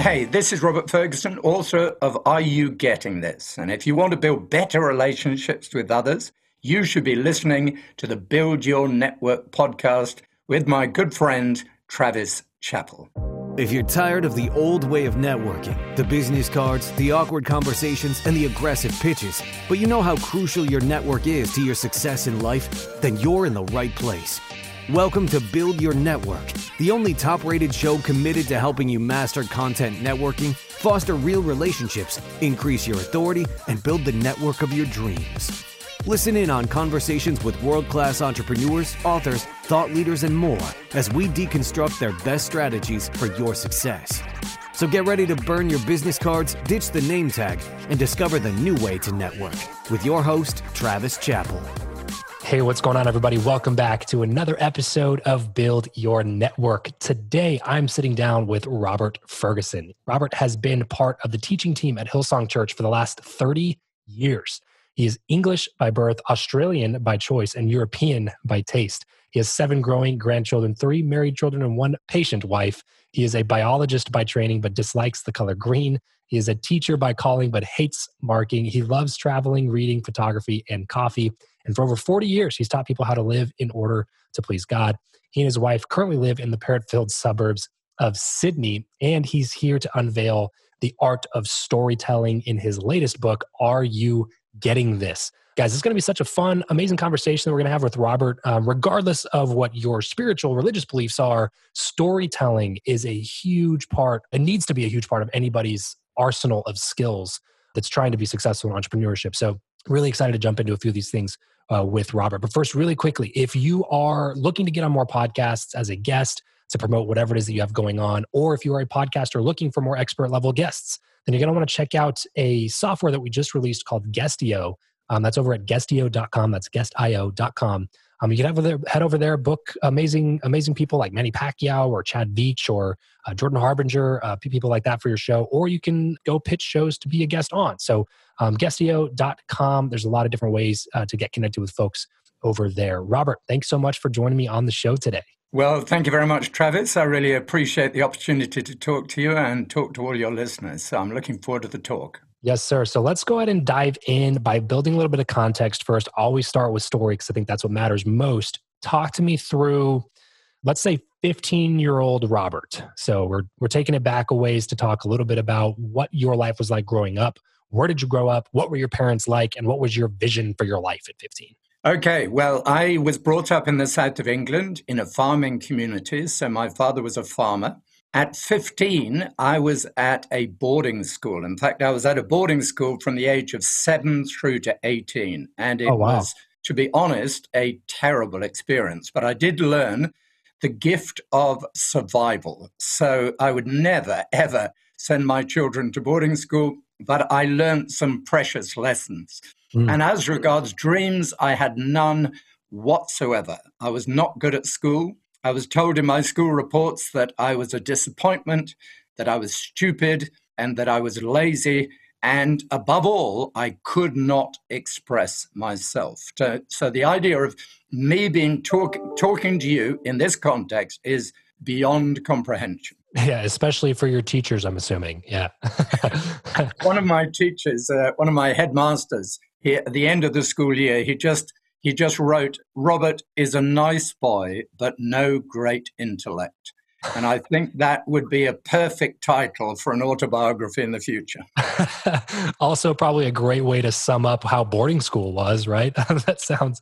Hey, this is Robert Ferguson, author of Are You Getting This? And if you want to build better relationships with others, you should be listening to the Build Your Network podcast with my good friend, Travis Chappell. If you're tired of the old way of networking, the business cards, the awkward conversations, and the aggressive pitches, but you know how crucial your network is to your success in life, then you're in the right place. Welcome to Build Your Network, the only top rated show committed to helping you master content networking, foster real relationships, increase your authority, and build the network of your dreams. Listen in on conversations with world class entrepreneurs, authors, thought leaders, and more as we deconstruct their best strategies for your success. So get ready to burn your business cards, ditch the name tag, and discover the new way to network with your host, Travis Chappell. Hey, what's going on, everybody? Welcome back to another episode of Build Your Network. Today, I'm sitting down with Robert Ferguson. Robert has been part of the teaching team at Hillsong Church for the last 30 years. He is English by birth, Australian by choice, and European by taste. He has seven growing grandchildren, three married children, and one patient wife. He is a biologist by training, but dislikes the color green. He is a teacher by calling, but hates marking. He loves traveling, reading, photography, and coffee. And for over 40 years, he's taught people how to live in order to please God. He and his wife currently live in the parrot filled suburbs of Sydney, and he's here to unveil the art of storytelling in his latest book, Are You Getting This? Guys, it's going to be such a fun, amazing conversation that we're going to have with Robert. Um, regardless of what your spiritual, religious beliefs are, storytelling is a huge part, it needs to be a huge part of anybody's arsenal of skills that's trying to be successful in entrepreneurship. So, really excited to jump into a few of these things uh, with Robert. But first, really quickly, if you are looking to get on more podcasts as a guest to promote whatever it is that you have going on, or if you are a podcaster looking for more expert level guests, then you're going to want to check out a software that we just released called Guestio. Um, that's over at guestio.com. That's guestio.com. Um, you can over there, head over there, book amazing, amazing people like Manny Pacquiao or Chad Veach or uh, Jordan Harbinger, uh, people like that for your show, or you can go pitch shows to be a guest on. So, um, guestio.com. There's a lot of different ways uh, to get connected with folks over there. Robert, thanks so much for joining me on the show today. Well, thank you very much, Travis. I really appreciate the opportunity to talk to you and talk to all your listeners. So I'm looking forward to the talk. Yes, sir. So let's go ahead and dive in by building a little bit of context first. Always start with story because I think that's what matters most. Talk to me through, let's say, 15 year old Robert. So we're, we're taking it back a ways to talk a little bit about what your life was like growing up. Where did you grow up? What were your parents like? And what was your vision for your life at 15? Okay, well, I was brought up in the south of England in a farming community. So my father was a farmer. At 15, I was at a boarding school. In fact, I was at a boarding school from the age of seven through to 18. And it oh, wow. was, to be honest, a terrible experience. But I did learn the gift of survival. So I would never, ever send my children to boarding school, but I learned some precious lessons. Mm. And as regards dreams, I had none whatsoever. I was not good at school. I was told in my school reports that I was a disappointment, that I was stupid, and that I was lazy. And above all, I could not express myself. So, so the idea of me being talk, talking to you in this context is beyond comprehension. Yeah, especially for your teachers, I'm assuming. Yeah. one of my teachers, uh, one of my headmasters, he, at the end of the school year, he just he just wrote, Robert is a nice boy, but no great intellect. And I think that would be a perfect title for an autobiography in the future. also, probably a great way to sum up how boarding school was, right? that sounds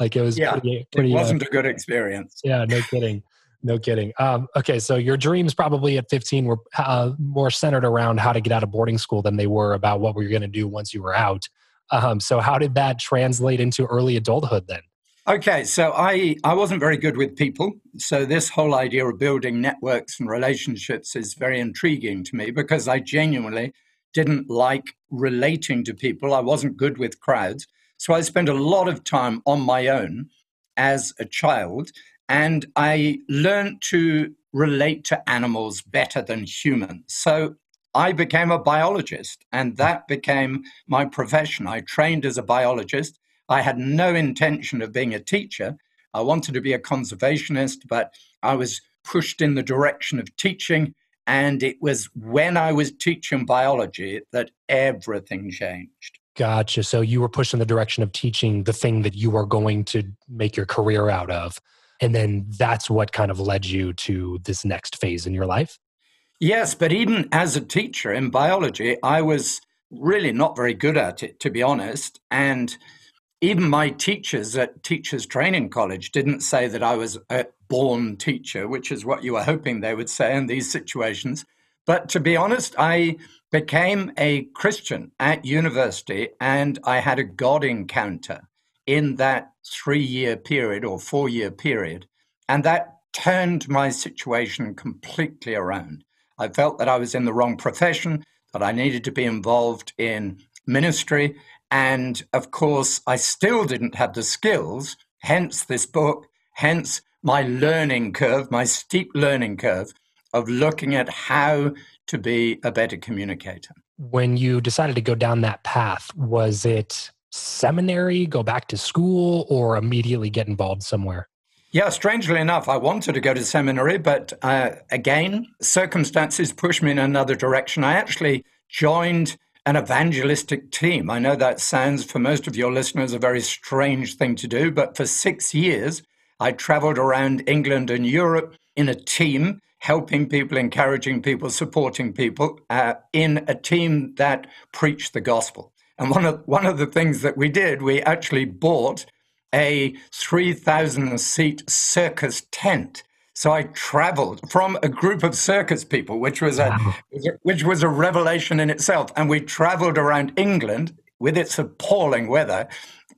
like it was yeah, pretty, pretty It uh, wasn't uh, a good experience. Yeah, no kidding. No kidding. Um, okay, so your dreams probably at 15 were uh, more centered around how to get out of boarding school than they were about what we were going to do once you were out. Um, so how did that translate into early adulthood then? Okay, so I, I wasn't very good with people. So this whole idea of building networks and relationships is very intriguing to me because I genuinely didn't like relating to people. I wasn't good with crowds. So I spent a lot of time on my own as a child, and I learned to relate to animals better than humans. So I became a biologist, and that became my profession. I trained as a biologist. I had no intention of being a teacher. I wanted to be a conservationist, but I was pushed in the direction of teaching. And it was when I was teaching biology that everything changed. Gotcha. So you were pushed in the direction of teaching the thing that you are going to make your career out of. And then that's what kind of led you to this next phase in your life? Yes, but even as a teacher in biology, I was really not very good at it, to be honest. And even my teachers at Teachers Training College didn't say that I was a born teacher, which is what you were hoping they would say in these situations. But to be honest, I became a Christian at university and I had a God encounter in that three year period or four year period. And that turned my situation completely around. I felt that I was in the wrong profession, that I needed to be involved in ministry. And of course, I still didn't have the skills, hence this book, hence my learning curve, my steep learning curve of looking at how to be a better communicator. When you decided to go down that path, was it seminary, go back to school, or immediately get involved somewhere? Yeah, strangely enough, I wanted to go to seminary, but uh, again, circumstances pushed me in another direction. I actually joined an evangelistic team. I know that sounds, for most of your listeners, a very strange thing to do, but for six years, I traveled around England and Europe in a team, helping people, encouraging people, supporting people uh, in a team that preached the gospel. And one of, one of the things that we did, we actually bought a 3,000 seat circus tent. So I traveled from a group of circus people, which was a wow. which was a revelation in itself. And we traveled around England with its appalling weather,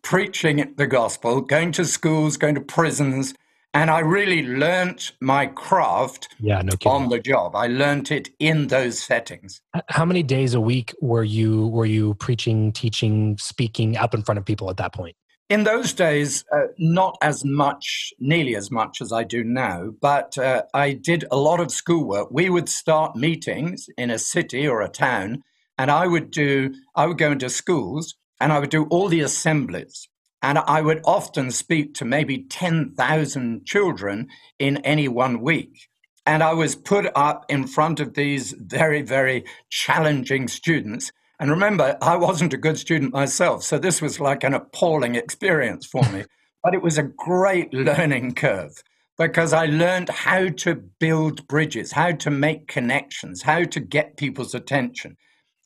preaching the gospel, going to schools, going to prisons, and I really learnt my craft yeah, no on the job. I learnt it in those settings. How many days a week were you were you preaching, teaching, speaking up in front of people at that point? In those days, uh, not as much, nearly as much as I do now, but uh, I did a lot of schoolwork. We would start meetings in a city or a town, and I would do, I would go into schools and I would do all the assemblies. And I would often speak to maybe 10,000 children in any one week. And I was put up in front of these very, very challenging students and remember, I wasn't a good student myself, so this was like an appalling experience for me. but it was a great learning curve because I learned how to build bridges, how to make connections, how to get people's attention,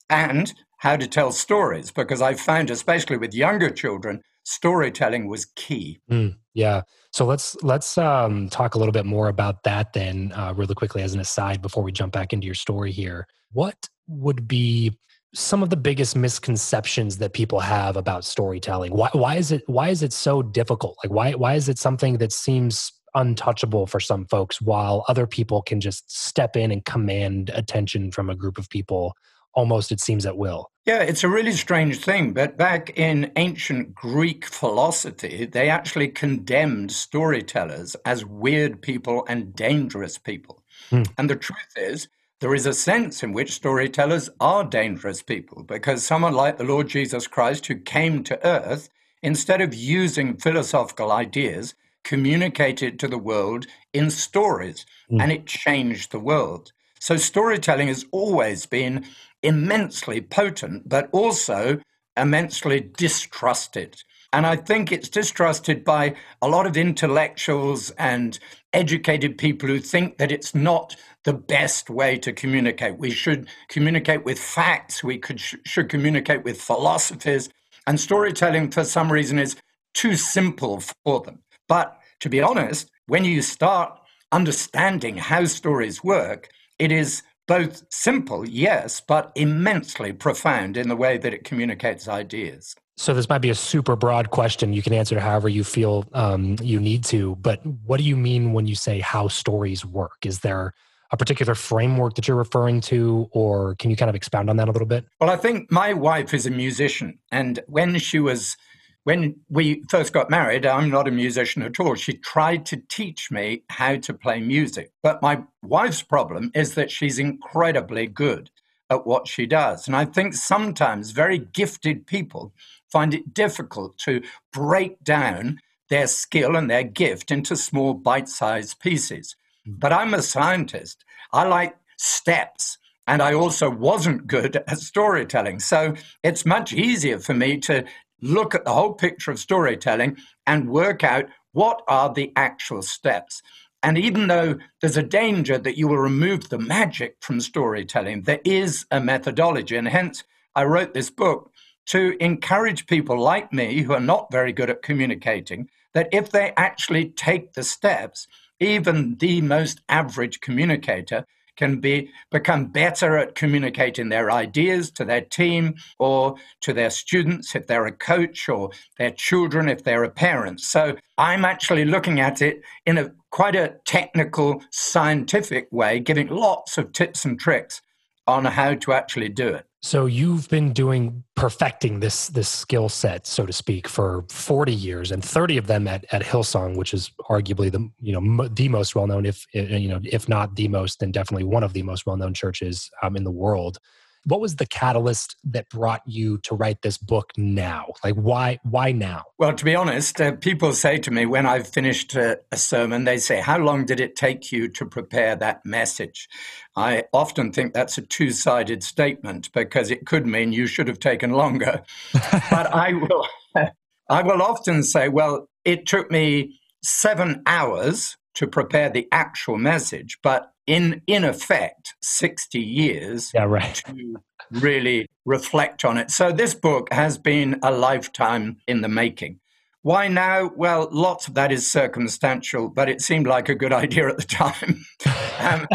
and how to tell stories. Because I found, especially with younger children, storytelling was key. Mm, yeah. So let's let's um, talk a little bit more about that then, uh, really quickly as an aside before we jump back into your story here. What would be some of the biggest misconceptions that people have about storytelling? Why, why is it why is it so difficult? Like why why is it something that seems untouchable for some folks while other people can just step in and command attention from a group of people almost it seems at will. Yeah, it's a really strange thing. But back in ancient Greek philosophy, they actually condemned storytellers as weird people and dangerous people. Hmm. And the truth is, there is a sense in which storytellers are dangerous people because someone like the Lord Jesus Christ, who came to earth, instead of using philosophical ideas, communicated to the world in stories, mm. and it changed the world. So storytelling has always been immensely potent, but also immensely distrusted. And I think it's distrusted by a lot of intellectuals and educated people who think that it's not the best way to communicate. We should communicate with facts, we could, should communicate with philosophies. And storytelling, for some reason, is too simple for them. But to be honest, when you start understanding how stories work, it is both simple, yes, but immensely profound in the way that it communicates ideas. So this might be a super broad question. You can answer however you feel um, you need to. But what do you mean when you say how stories work? Is there a particular framework that you're referring to, or can you kind of expound on that a little bit? Well, I think my wife is a musician, and when she was when we first got married, I'm not a musician at all. She tried to teach me how to play music. But my wife's problem is that she's incredibly good at what she does. And I think sometimes very gifted people find it difficult to break down their skill and their gift into small bite sized pieces. Hmm. But I'm a scientist. I like steps. And I also wasn't good at storytelling. So it's much easier for me to look at the whole picture of storytelling and work out what are the actual steps. And even though there's a danger that you will remove the magic from storytelling, there is a methodology. And hence, I wrote this book to encourage people like me who are not very good at communicating that if they actually take the steps, even the most average communicator can be become better at communicating their ideas to their team or to their students if they're a coach or their children if they're a parent. So I'm actually looking at it in a quite a technical scientific way, giving lots of tips and tricks on how to actually do it. So you've been doing perfecting this this skill set, so to speak, for 40 years, and 30 of them at, at Hillsong, which is arguably the you know the most well known, if you know if not the most, then definitely one of the most well known churches um, in the world what was the catalyst that brought you to write this book now? Like why why now? Well to be honest uh, people say to me when i've finished a, a sermon they say how long did it take you to prepare that message? I often think that's a two-sided statement because it could mean you should have taken longer. But i will i will often say well it took me 7 hours to prepare the actual message, but in in effect, 60 years yeah, right. to really reflect on it. So this book has been a lifetime in the making. Why now? Well, lots of that is circumstantial, but it seemed like a good idea at the time. um,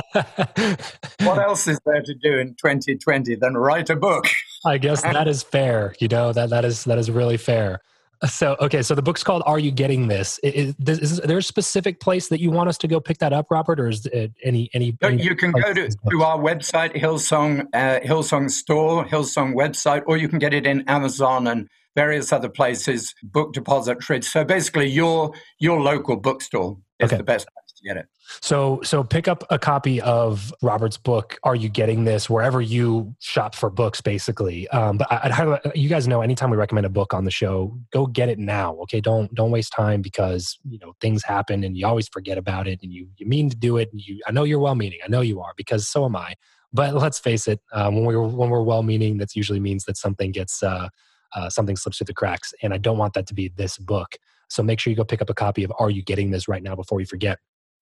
what else is there to do in 2020 than write a book? I guess that is fair. You know that that is that is really fair. So okay, so the book's called "Are You Getting This?" Is, is, is, there a specific place that you want us to go pick that up, Robert, or is it any any? any you can go to, to our website, Hillsong uh, Hillsong Store, Hillsong website, or you can get it in Amazon and various other places, book depositories. So basically, your your local bookstore is okay. the best get it. So, so pick up a copy of Robert's book. Are you getting this wherever you shop for books, basically? Um, but I'd highlight, you guys know anytime we recommend a book on the show, go get it now. Okay, don't don't waste time because you know things happen and you always forget about it and you you mean to do it. And you, I know you're well meaning. I know you are because so am I. But let's face it, um, when we're when we're well meaning, that usually means that something gets uh, uh, something slips through the cracks, and I don't want that to be this book. So make sure you go pick up a copy of Are You Getting This right now before you forget.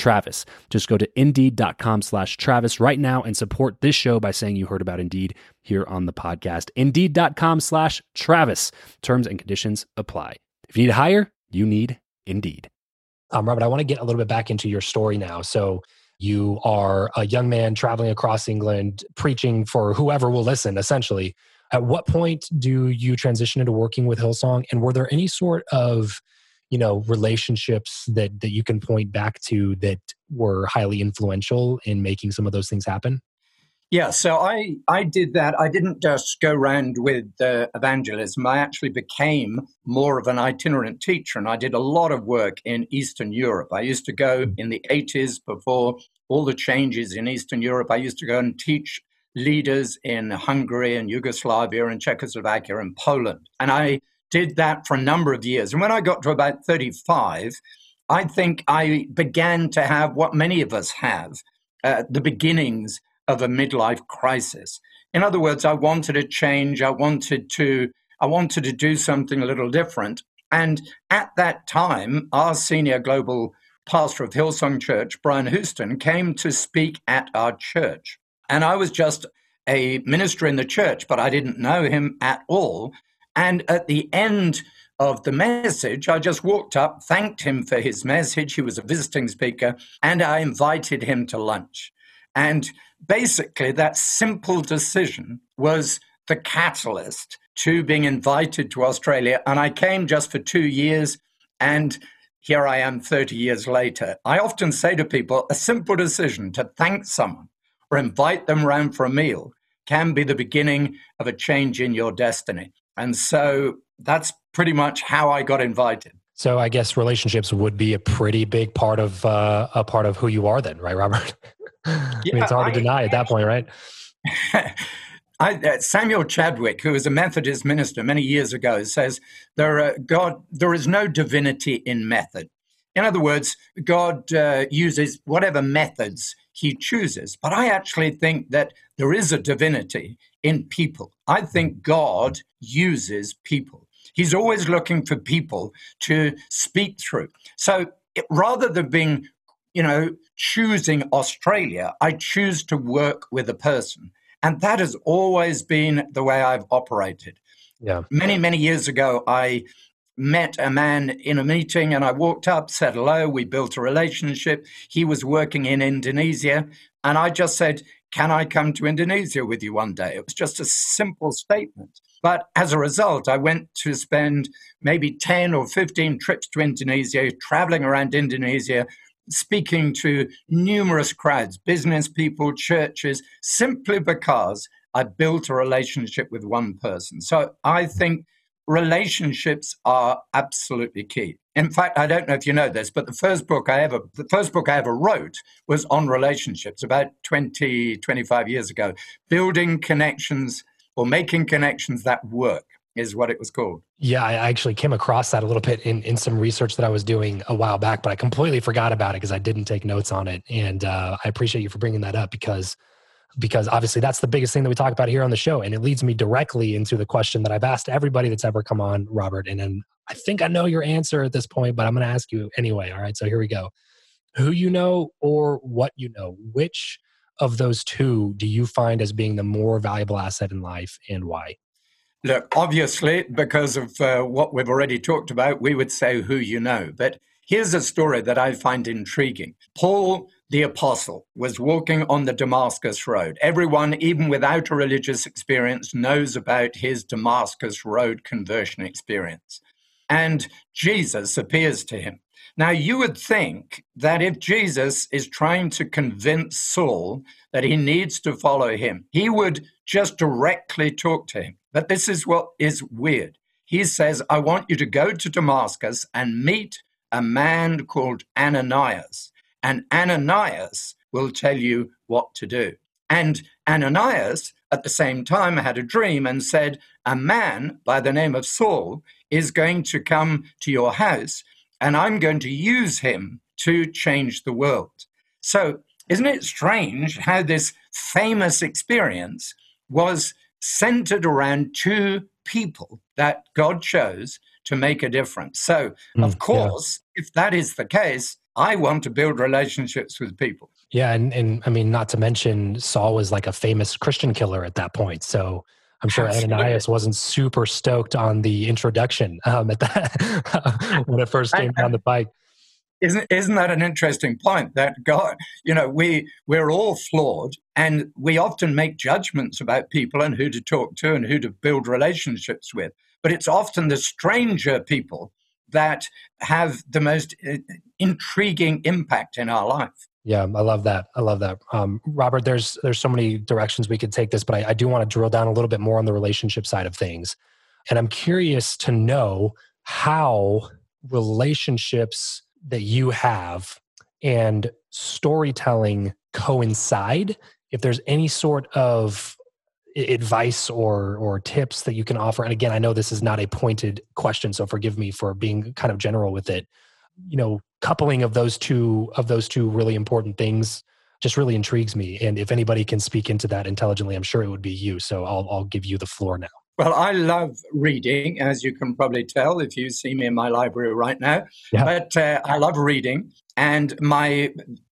Travis. Just go to indeed.com slash Travis right now and support this show by saying you heard about Indeed here on the podcast. Indeed.com slash Travis. Terms and conditions apply. If you need to hire, you need Indeed. Um, Robert, I want to get a little bit back into your story now. So, you are a young man traveling across England, preaching for whoever will listen, essentially. At what point do you transition into working with Hillsong? And were there any sort of you know relationships that that you can point back to that were highly influential in making some of those things happen yeah, so I, I did that. I didn't just go around with uh, evangelism. I actually became more of an itinerant teacher, and I did a lot of work in Eastern Europe. I used to go in the 80s before all the changes in Eastern Europe. I used to go and teach leaders in Hungary and Yugoslavia and Czechoslovakia and Poland. And I did that for a number of years. And when I got to about 35, I think I began to have what many of us have uh, the beginnings of a midlife crisis. In other words, I wanted a change. I wanted to. I wanted to do something a little different. And at that time, our senior global pastor of Hillsong Church, Brian Houston, came to speak at our church. And I was just a minister in the church, but I didn't know him at all. And at the end of the message, I just walked up, thanked him for his message. He was a visiting speaker, and I invited him to lunch. And basically, that simple decision was the catalyst to being invited to Australia. And I came just for two years, and here I am 30 years later. I often say to people a simple decision to thank someone or invite them round for a meal can be the beginning of a change in your destiny. And so that's pretty much how I got invited. So I guess relationships would be a pretty big part of uh, a part of who you are, then, right, Robert? I mean, it's hard I, to deny at that point, right? I, uh, Samuel Chadwick, who was a Methodist minister many years ago, says there are, God there is no divinity in method. In other words, God uh, uses whatever methods He chooses. But I actually think that there is a divinity in people. I think God uses people. He's always looking for people to speak through. So it, rather than being you know, choosing Australia, I choose to work with a person. And that has always been the way I've operated. Yeah. Many, many years ago, I met a man in a meeting and I walked up, said hello, we built a relationship. He was working in Indonesia. And I just said, Can I come to Indonesia with you one day? It was just a simple statement. But as a result, I went to spend maybe 10 or 15 trips to Indonesia, traveling around Indonesia, speaking to numerous crowds, business people, churches, simply because I built a relationship with one person. So I think relationships are absolutely key. In fact, I don't know if you know this, but the first book I ever the first book I ever wrote was on relationships about 20 25 years ago, building connections or making connections that work is what it was called. Yeah, I actually came across that a little bit in, in some research that I was doing a while back, but I completely forgot about it because I didn't take notes on it. And uh, I appreciate you for bringing that up because because obviously that's the biggest thing that we talk about here on the show, and it leads me directly into the question that I've asked everybody that's ever come on, Robert. And I think I know your answer at this point, but I'm going to ask you anyway. All right, so here we go. Who you know or what you know? Which of those two do you find as being the more valuable asset in life, and why? Look, obviously, because of uh, what we've already talked about, we would say who you know. But here's a story that I find intriguing. Paul the apostle was walking on the Damascus Road. Everyone, even without a religious experience, knows about his Damascus Road conversion experience. And Jesus appears to him. Now, you would think that if Jesus is trying to convince Saul that he needs to follow him, he would just directly talk to him. But this is what is weird. He says, I want you to go to Damascus and meet a man called Ananias. And Ananias will tell you what to do. And Ananias, at the same time, had a dream and said, A man by the name of Saul is going to come to your house, and I'm going to use him to change the world. So, isn't it strange how this famous experience was centered around two people that God chose to make a difference. So, mm, of course, yeah. if that is the case, I want to build relationships with people. Yeah, and, and I mean, not to mention, Saul was like a famous Christian killer at that point. So I'm sure Absolutely. Ananias wasn't super stoked on the introduction um, at that when it first came down the pike. Isn't isn't that an interesting point? That God, you know, we we're all flawed, and we often make judgments about people and who to talk to and who to build relationships with. But it's often the stranger people that have the most uh, intriguing impact in our life. Yeah, I love that. I love that, um, Robert. There's there's so many directions we could take this, but I, I do want to drill down a little bit more on the relationship side of things, and I'm curious to know how relationships that you have and storytelling coincide. If there's any sort of advice or or tips that you can offer? And again i know this is not a pointed question so forgive me for being kind of general with it. You know coupling of those two of those two really important things just really intrigues me and if anybody can speak into that intelligently i'm sure it would be you so i'll, I'll give you the floor now. Well i love reading as you can probably tell if you see me in my library right now. Yeah. but uh, i love reading and my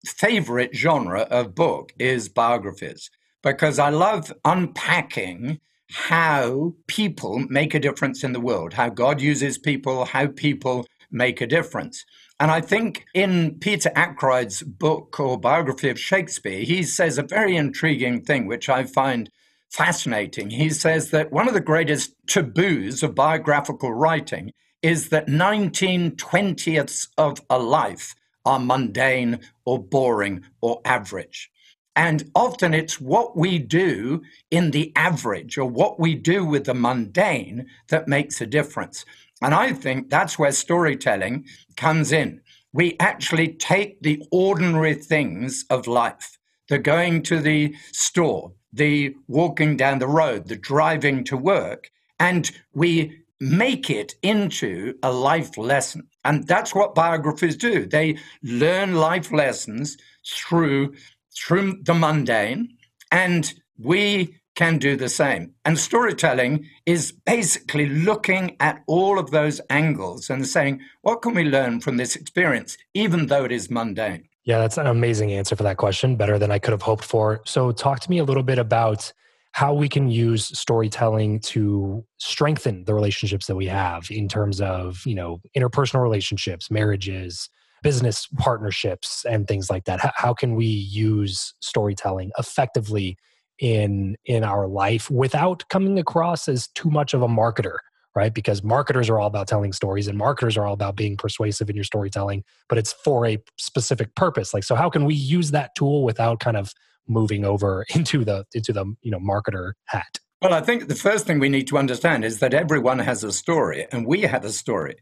favorite genre of book is biographies because I love unpacking how people make a difference in the world, how God uses people, how people make a difference. And I think in Peter Ackroyd's book or biography of Shakespeare, he says a very intriguing thing, which I find fascinating. He says that one of the greatest taboos of biographical writing is that 19 twentieths of a life are mundane or boring or average. And often it's what we do in the average or what we do with the mundane that makes a difference. And I think that's where storytelling comes in. We actually take the ordinary things of life, the going to the store, the walking down the road, the driving to work, and we make it into a life lesson. And that's what biographies do. They learn life lessons through through the mundane, and we can do the same. And storytelling is basically looking at all of those angles and saying, what can we learn from this experience, even though it is mundane? Yeah, that's an amazing answer for that question, better than I could have hoped for. So, talk to me a little bit about how we can use storytelling to strengthen the relationships that we have in terms of, you know, interpersonal relationships, marriages, business partnerships and things like that. How, how can we use storytelling effectively in in our life without coming across as too much of a marketer right? Because marketers are all about telling stories and marketers are all about being persuasive in your storytelling but it's for a specific purpose. Like so how can we use that tool without kind of moving over into the into the you know marketer hat? Well i think the first thing we need to understand is that everyone has a story and we have a story.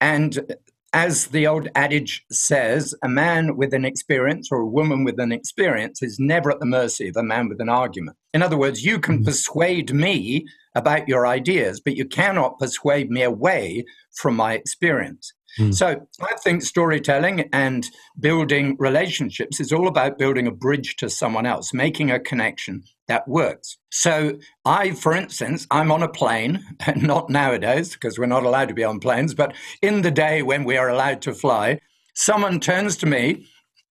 And as the old adage says, a man with an experience or a woman with an experience is never at the mercy of a man with an argument. In other words, you can mm-hmm. persuade me about your ideas, but you cannot persuade me away from my experience. Mm. So I think storytelling and building relationships is all about building a bridge to someone else, making a connection that works. So I, for instance, I'm on a plane, not nowadays because we're not allowed to be on planes, but in the day when we are allowed to fly, someone turns to me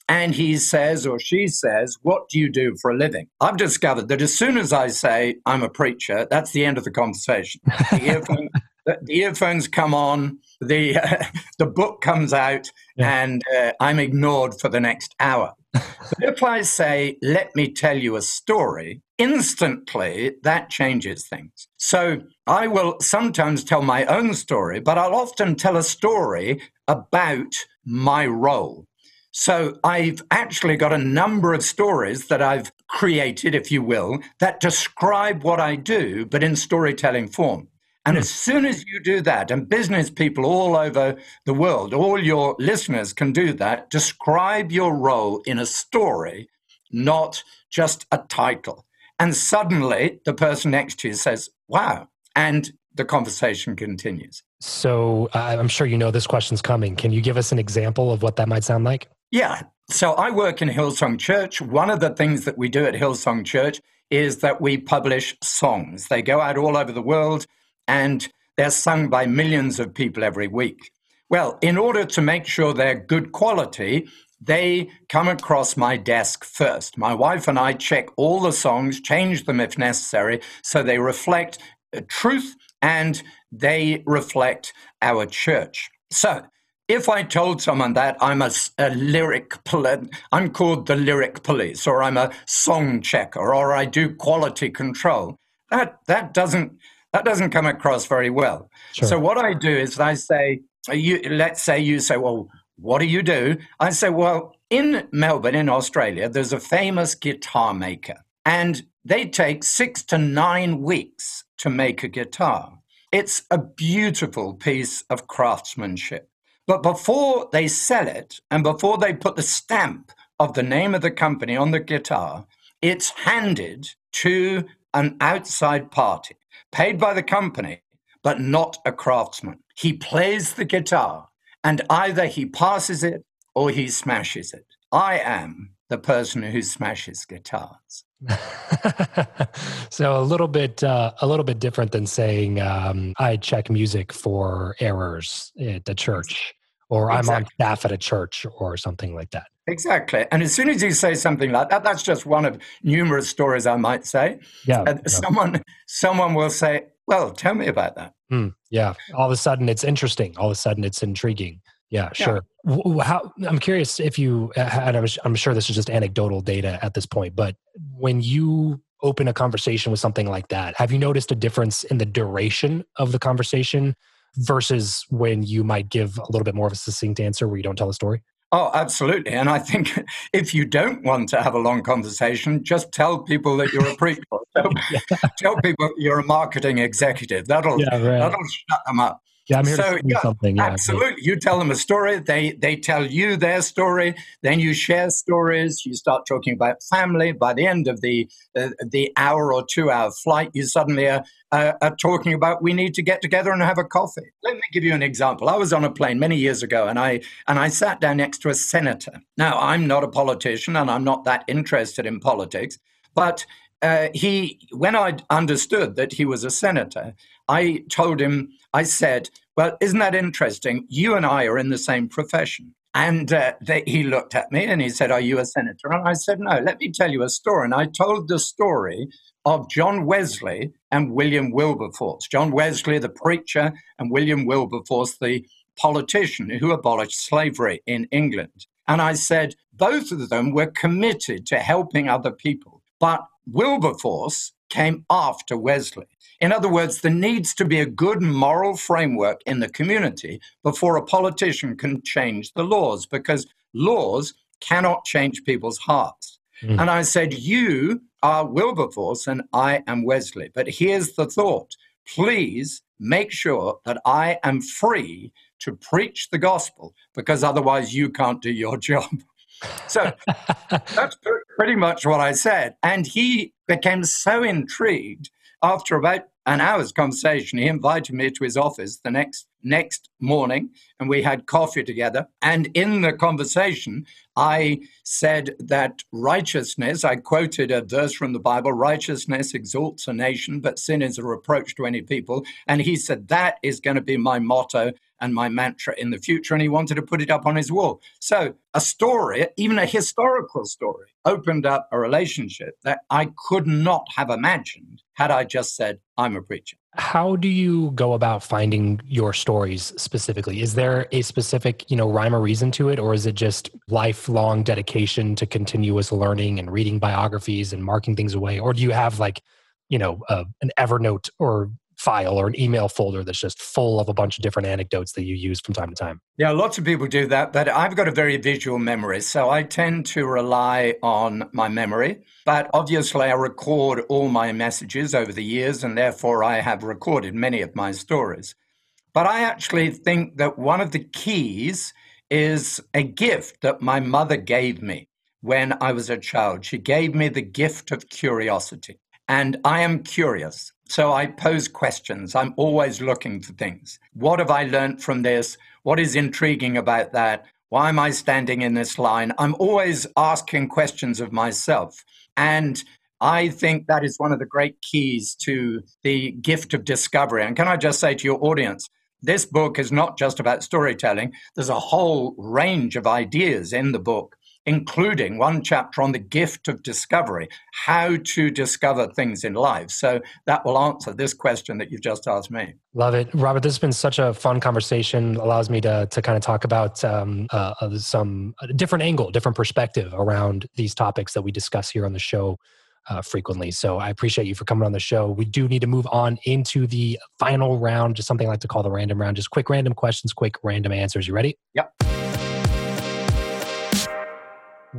and he says or she says, What do you do for a living? I've discovered that as soon as I say I'm a preacher, that's the end of the conversation. The earphone, the, earphones come on, the uh, the book comes out, yeah. and uh, I'm ignored for the next hour. but if I say, "Let me tell you a story," instantly that changes things. So I will sometimes tell my own story, but I'll often tell a story about my role. So I've actually got a number of stories that I've created, if you will, that describe what I do, but in storytelling form. And as soon as you do that, and business people all over the world, all your listeners can do that, describe your role in a story, not just a title. And suddenly the person next to you says, wow. And the conversation continues. So uh, I'm sure you know this question's coming. Can you give us an example of what that might sound like? Yeah. So I work in Hillsong Church. One of the things that we do at Hillsong Church is that we publish songs. They go out all over the world and they're sung by millions of people every week. Well, in order to make sure they're good quality, they come across my desk first. My wife and I check all the songs, change them if necessary, so they reflect uh, truth and they reflect our church. So, if I told someone that I'm a, a lyric, poli- I'm called the lyric police, or I'm a song checker, or I do quality control, that that doesn't that doesn't come across very well. Sure. So what I do is I say, you, let's say you say, well, what do you do? I say, well, in Melbourne, in Australia, there's a famous guitar maker, and they take six to nine weeks to make a guitar. It's a beautiful piece of craftsmanship. But before they sell it and before they put the stamp of the name of the company on the guitar, it's handed to an outside party paid by the company, but not a craftsman. He plays the guitar, and either he passes it or he smashes it. I am the person who smashes guitars. so a little bit, uh, a little bit different than saying um, I check music for errors at the church, or exactly. I'm on staff at a church, or something like that. Exactly. And as soon as you say something like that, that's just one of numerous stories I might say. Yeah. Uh, yeah. Someone someone will say, Well, tell me about that. Mm, yeah. All of a sudden it's interesting. All of a sudden it's intriguing. Yeah, sure. Yeah. How, I'm curious if you, and I'm sure this is just anecdotal data at this point, but when you open a conversation with something like that, have you noticed a difference in the duration of the conversation versus when you might give a little bit more of a succinct answer where you don't tell a story? Oh, absolutely. And I think if you don't want to have a long conversation, just tell people that you're a preacher. tell, yeah. tell people you're a marketing executive. That'll yeah, right. that'll shut them up. Yeah, I'm here so, to yeah, something. Yeah, absolutely. You tell them a story. They they tell you their story. Then you share stories. You start talking about family. By the end of the uh, the hour or two hour flight, you suddenly are, uh, are talking about we need to get together and have a coffee. Let me give you an example. I was on a plane many years ago, and I and I sat down next to a senator. Now I'm not a politician, and I'm not that interested in politics, but uh, he, when I understood that he was a senator, I told him, I said, Well, isn't that interesting? You and I are in the same profession. And uh, they, he looked at me and he said, Are you a senator? And I said, No, let me tell you a story. And I told the story of John Wesley and William Wilberforce. John Wesley, the preacher, and William Wilberforce, the politician who abolished slavery in England. And I said, both of them were committed to helping other people. But Wilberforce came after Wesley. In other words, there needs to be a good moral framework in the community before a politician can change the laws because laws cannot change people's hearts. Mm. And I said, You are Wilberforce and I am Wesley. But here's the thought please make sure that I am free to preach the gospel because otherwise you can't do your job. So that's pretty much what I said. And he became so intrigued after about an hour's conversation. He invited me to his office the next next morning and we had coffee together. And in the conversation, I said that righteousness, I quoted a verse from the Bible righteousness exalts a nation, but sin is a reproach to any people. And he said, That is going to be my motto and my mantra in the future. And he wanted to put it up on his wall. So a story, even a historical story, opened up a relationship that I could not have imagined had I just said, I'm a preacher. How do you go about finding your stories specifically? Is there a specific, you know, rhyme or reason to it, or is it just lifelong dedication to continuous learning and reading biographies and marking things away? Or do you have like, you know, uh, an Evernote or file or an email folder that's just full of a bunch of different anecdotes that you use from time to time. Yeah, lots of people do that, but I've got a very visual memory. So I tend to rely on my memory. But obviously, I record all my messages over the years, and therefore I have recorded many of my stories. But I actually think that one of the keys is a gift that my mother gave me when I was a child. She gave me the gift of curiosity. And I am curious. So I pose questions. I'm always looking for things. What have I learned from this? What is intriguing about that? Why am I standing in this line? I'm always asking questions of myself. And I think that is one of the great keys to the gift of discovery. And can I just say to your audience, this book is not just about storytelling. There's a whole range of ideas in the book including one chapter on the gift of discovery, how to discover things in life. So that will answer this question that you've just asked me. Love it. Robert, this has been such a fun conversation. Allows me to, to kind of talk about um, uh, uh some different angle, different perspective around these topics that we discuss here on the show. Uh, frequently. So I appreciate you for coming on the show. We do need to move on into the final round, just something I like to call the random round. Just quick random questions, quick random answers. You ready? Yep.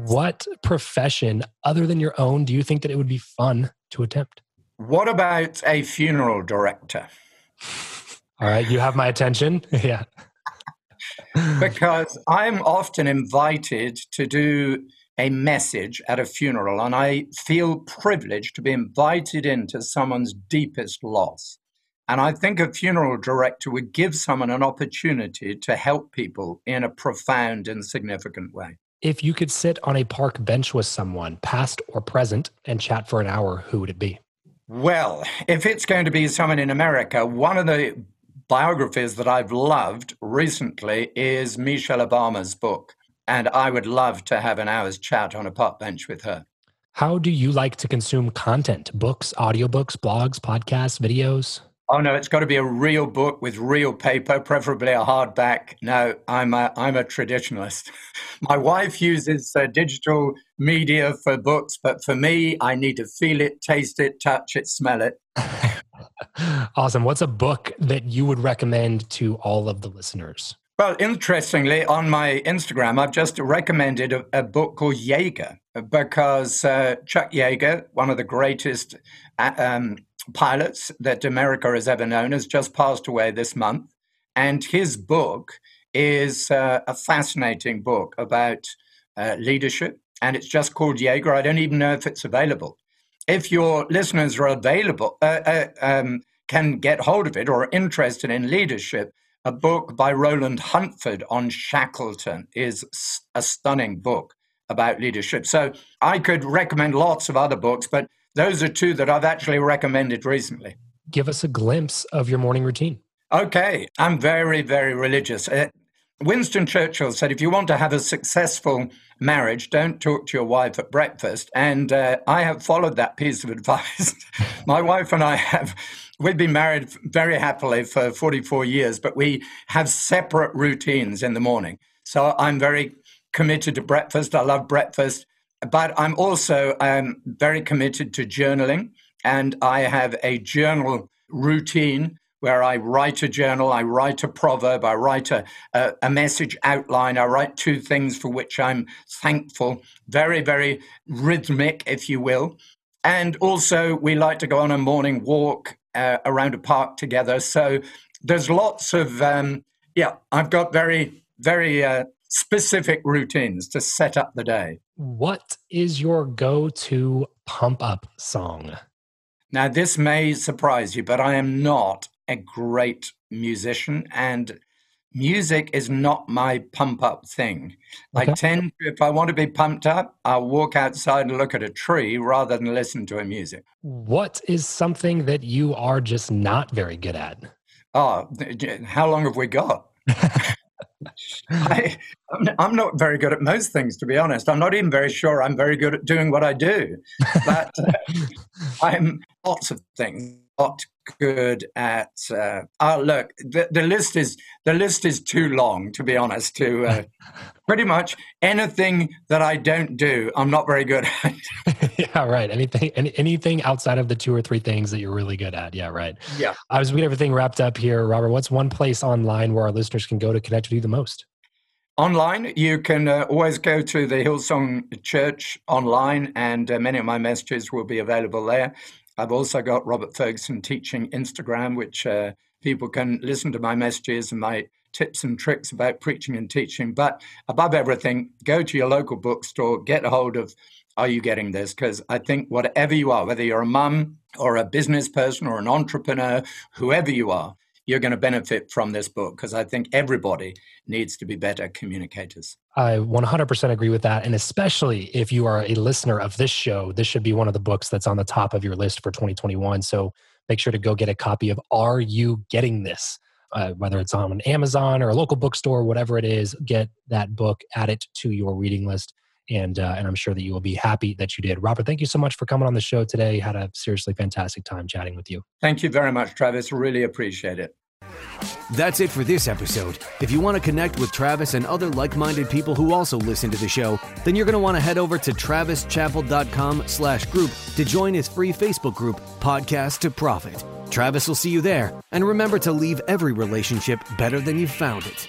What profession other than your own do you think that it would be fun to attempt? What about a funeral director? All right, you have my attention. yeah. because I'm often invited to do a message at a funeral, and I feel privileged to be invited into someone's deepest loss. And I think a funeral director would give someone an opportunity to help people in a profound and significant way. If you could sit on a park bench with someone, past or present, and chat for an hour, who would it be? Well, if it's going to be someone in America, one of the biographies that I've loved recently is Michelle Obama's book. And I would love to have an hour's chat on a park bench with her. How do you like to consume content? Books, audiobooks, blogs, podcasts, videos? Oh no, it's got to be a real book with real paper, preferably a hardback. No, I'm a I'm a traditionalist. My wife uses uh, digital media for books, but for me, I need to feel it, taste it, touch it, smell it. awesome. What's a book that you would recommend to all of the listeners? Well, interestingly, on my Instagram, I've just recommended a, a book called Yeager because uh, Chuck Yeager, one of the greatest uh, um, pilots that America has ever known, has just passed away this month. And his book is uh, a fascinating book about uh, leadership. And it's just called Yeager. I don't even know if it's available. If your listeners are available, uh, uh um, can get hold of it or are interested in leadership, a book by Roland Huntford on Shackleton is a stunning book about leadership. So I could recommend lots of other books, but those are two that I've actually recommended recently. Give us a glimpse of your morning routine. Okay, I'm very, very religious. Uh, Winston Churchill said, if you want to have a successful marriage, don't talk to your wife at breakfast. And uh, I have followed that piece of advice. My wife and I have, we've been married very happily for 44 years, but we have separate routines in the morning. So I'm very committed to breakfast. I love breakfast. But I'm also um, very committed to journaling, and I have a journal routine where I write a journal, I write a proverb, I write a, a, a, message outline, I write two things for which I'm thankful. Very, very rhythmic, if you will. And also, we like to go on a morning walk uh, around a park together. So there's lots of um, Yeah, I've got very, very uh, specific routines to set up the day. What is your go to pump up song? Now, this may surprise you, but I am not a great musician, and music is not my pump up thing. Okay. I tend, if I want to be pumped up, I'll walk outside and look at a tree rather than listen to a music. What is something that you are just not very good at? Oh, how long have we got? I, I'm not very good at most things, to be honest. I'm not even very sure I'm very good at doing what I do. But uh, I'm lots of things. Not good at. Uh, oh, look, the, the list is the list is too long, to be honest. To uh, pretty much anything that I don't do, I'm not very good at. yeah, right. Anything, any, anything outside of the two or three things that you're really good at. Yeah, right. Yeah. I was we get everything wrapped up here, Robert. What's one place online where our listeners can go to connect with you the most? Online, you can uh, always go to the Hillsong Church online, and uh, many of my messages will be available there. I've also got Robert Fergusson Teaching Instagram, which uh, people can listen to my messages and my tips and tricks about preaching and teaching. But above everything, go to your local bookstore, get a hold of Are You Getting This? Because I think whatever you are, whether you're a mum or a business person or an entrepreneur, whoever you are, you're going to benefit from this book because I think everybody needs to be better communicators. I 100% agree with that. And especially if you are a listener of this show, this should be one of the books that's on the top of your list for 2021. So make sure to go get a copy of Are You Getting This? Uh, whether it's on Amazon or a local bookstore, whatever it is, get that book, add it to your reading list. And, uh, and I'm sure that you will be happy that you did. Robert, thank you so much for coming on the show today. Had a seriously fantastic time chatting with you. Thank you very much, Travis. Really appreciate it. That's it for this episode. If you want to connect with Travis and other like-minded people who also listen to the show, then you're going to want to head over to travischappell.com slash group to join his free Facebook group, Podcast to Profit. Travis will see you there. And remember to leave every relationship better than you found it.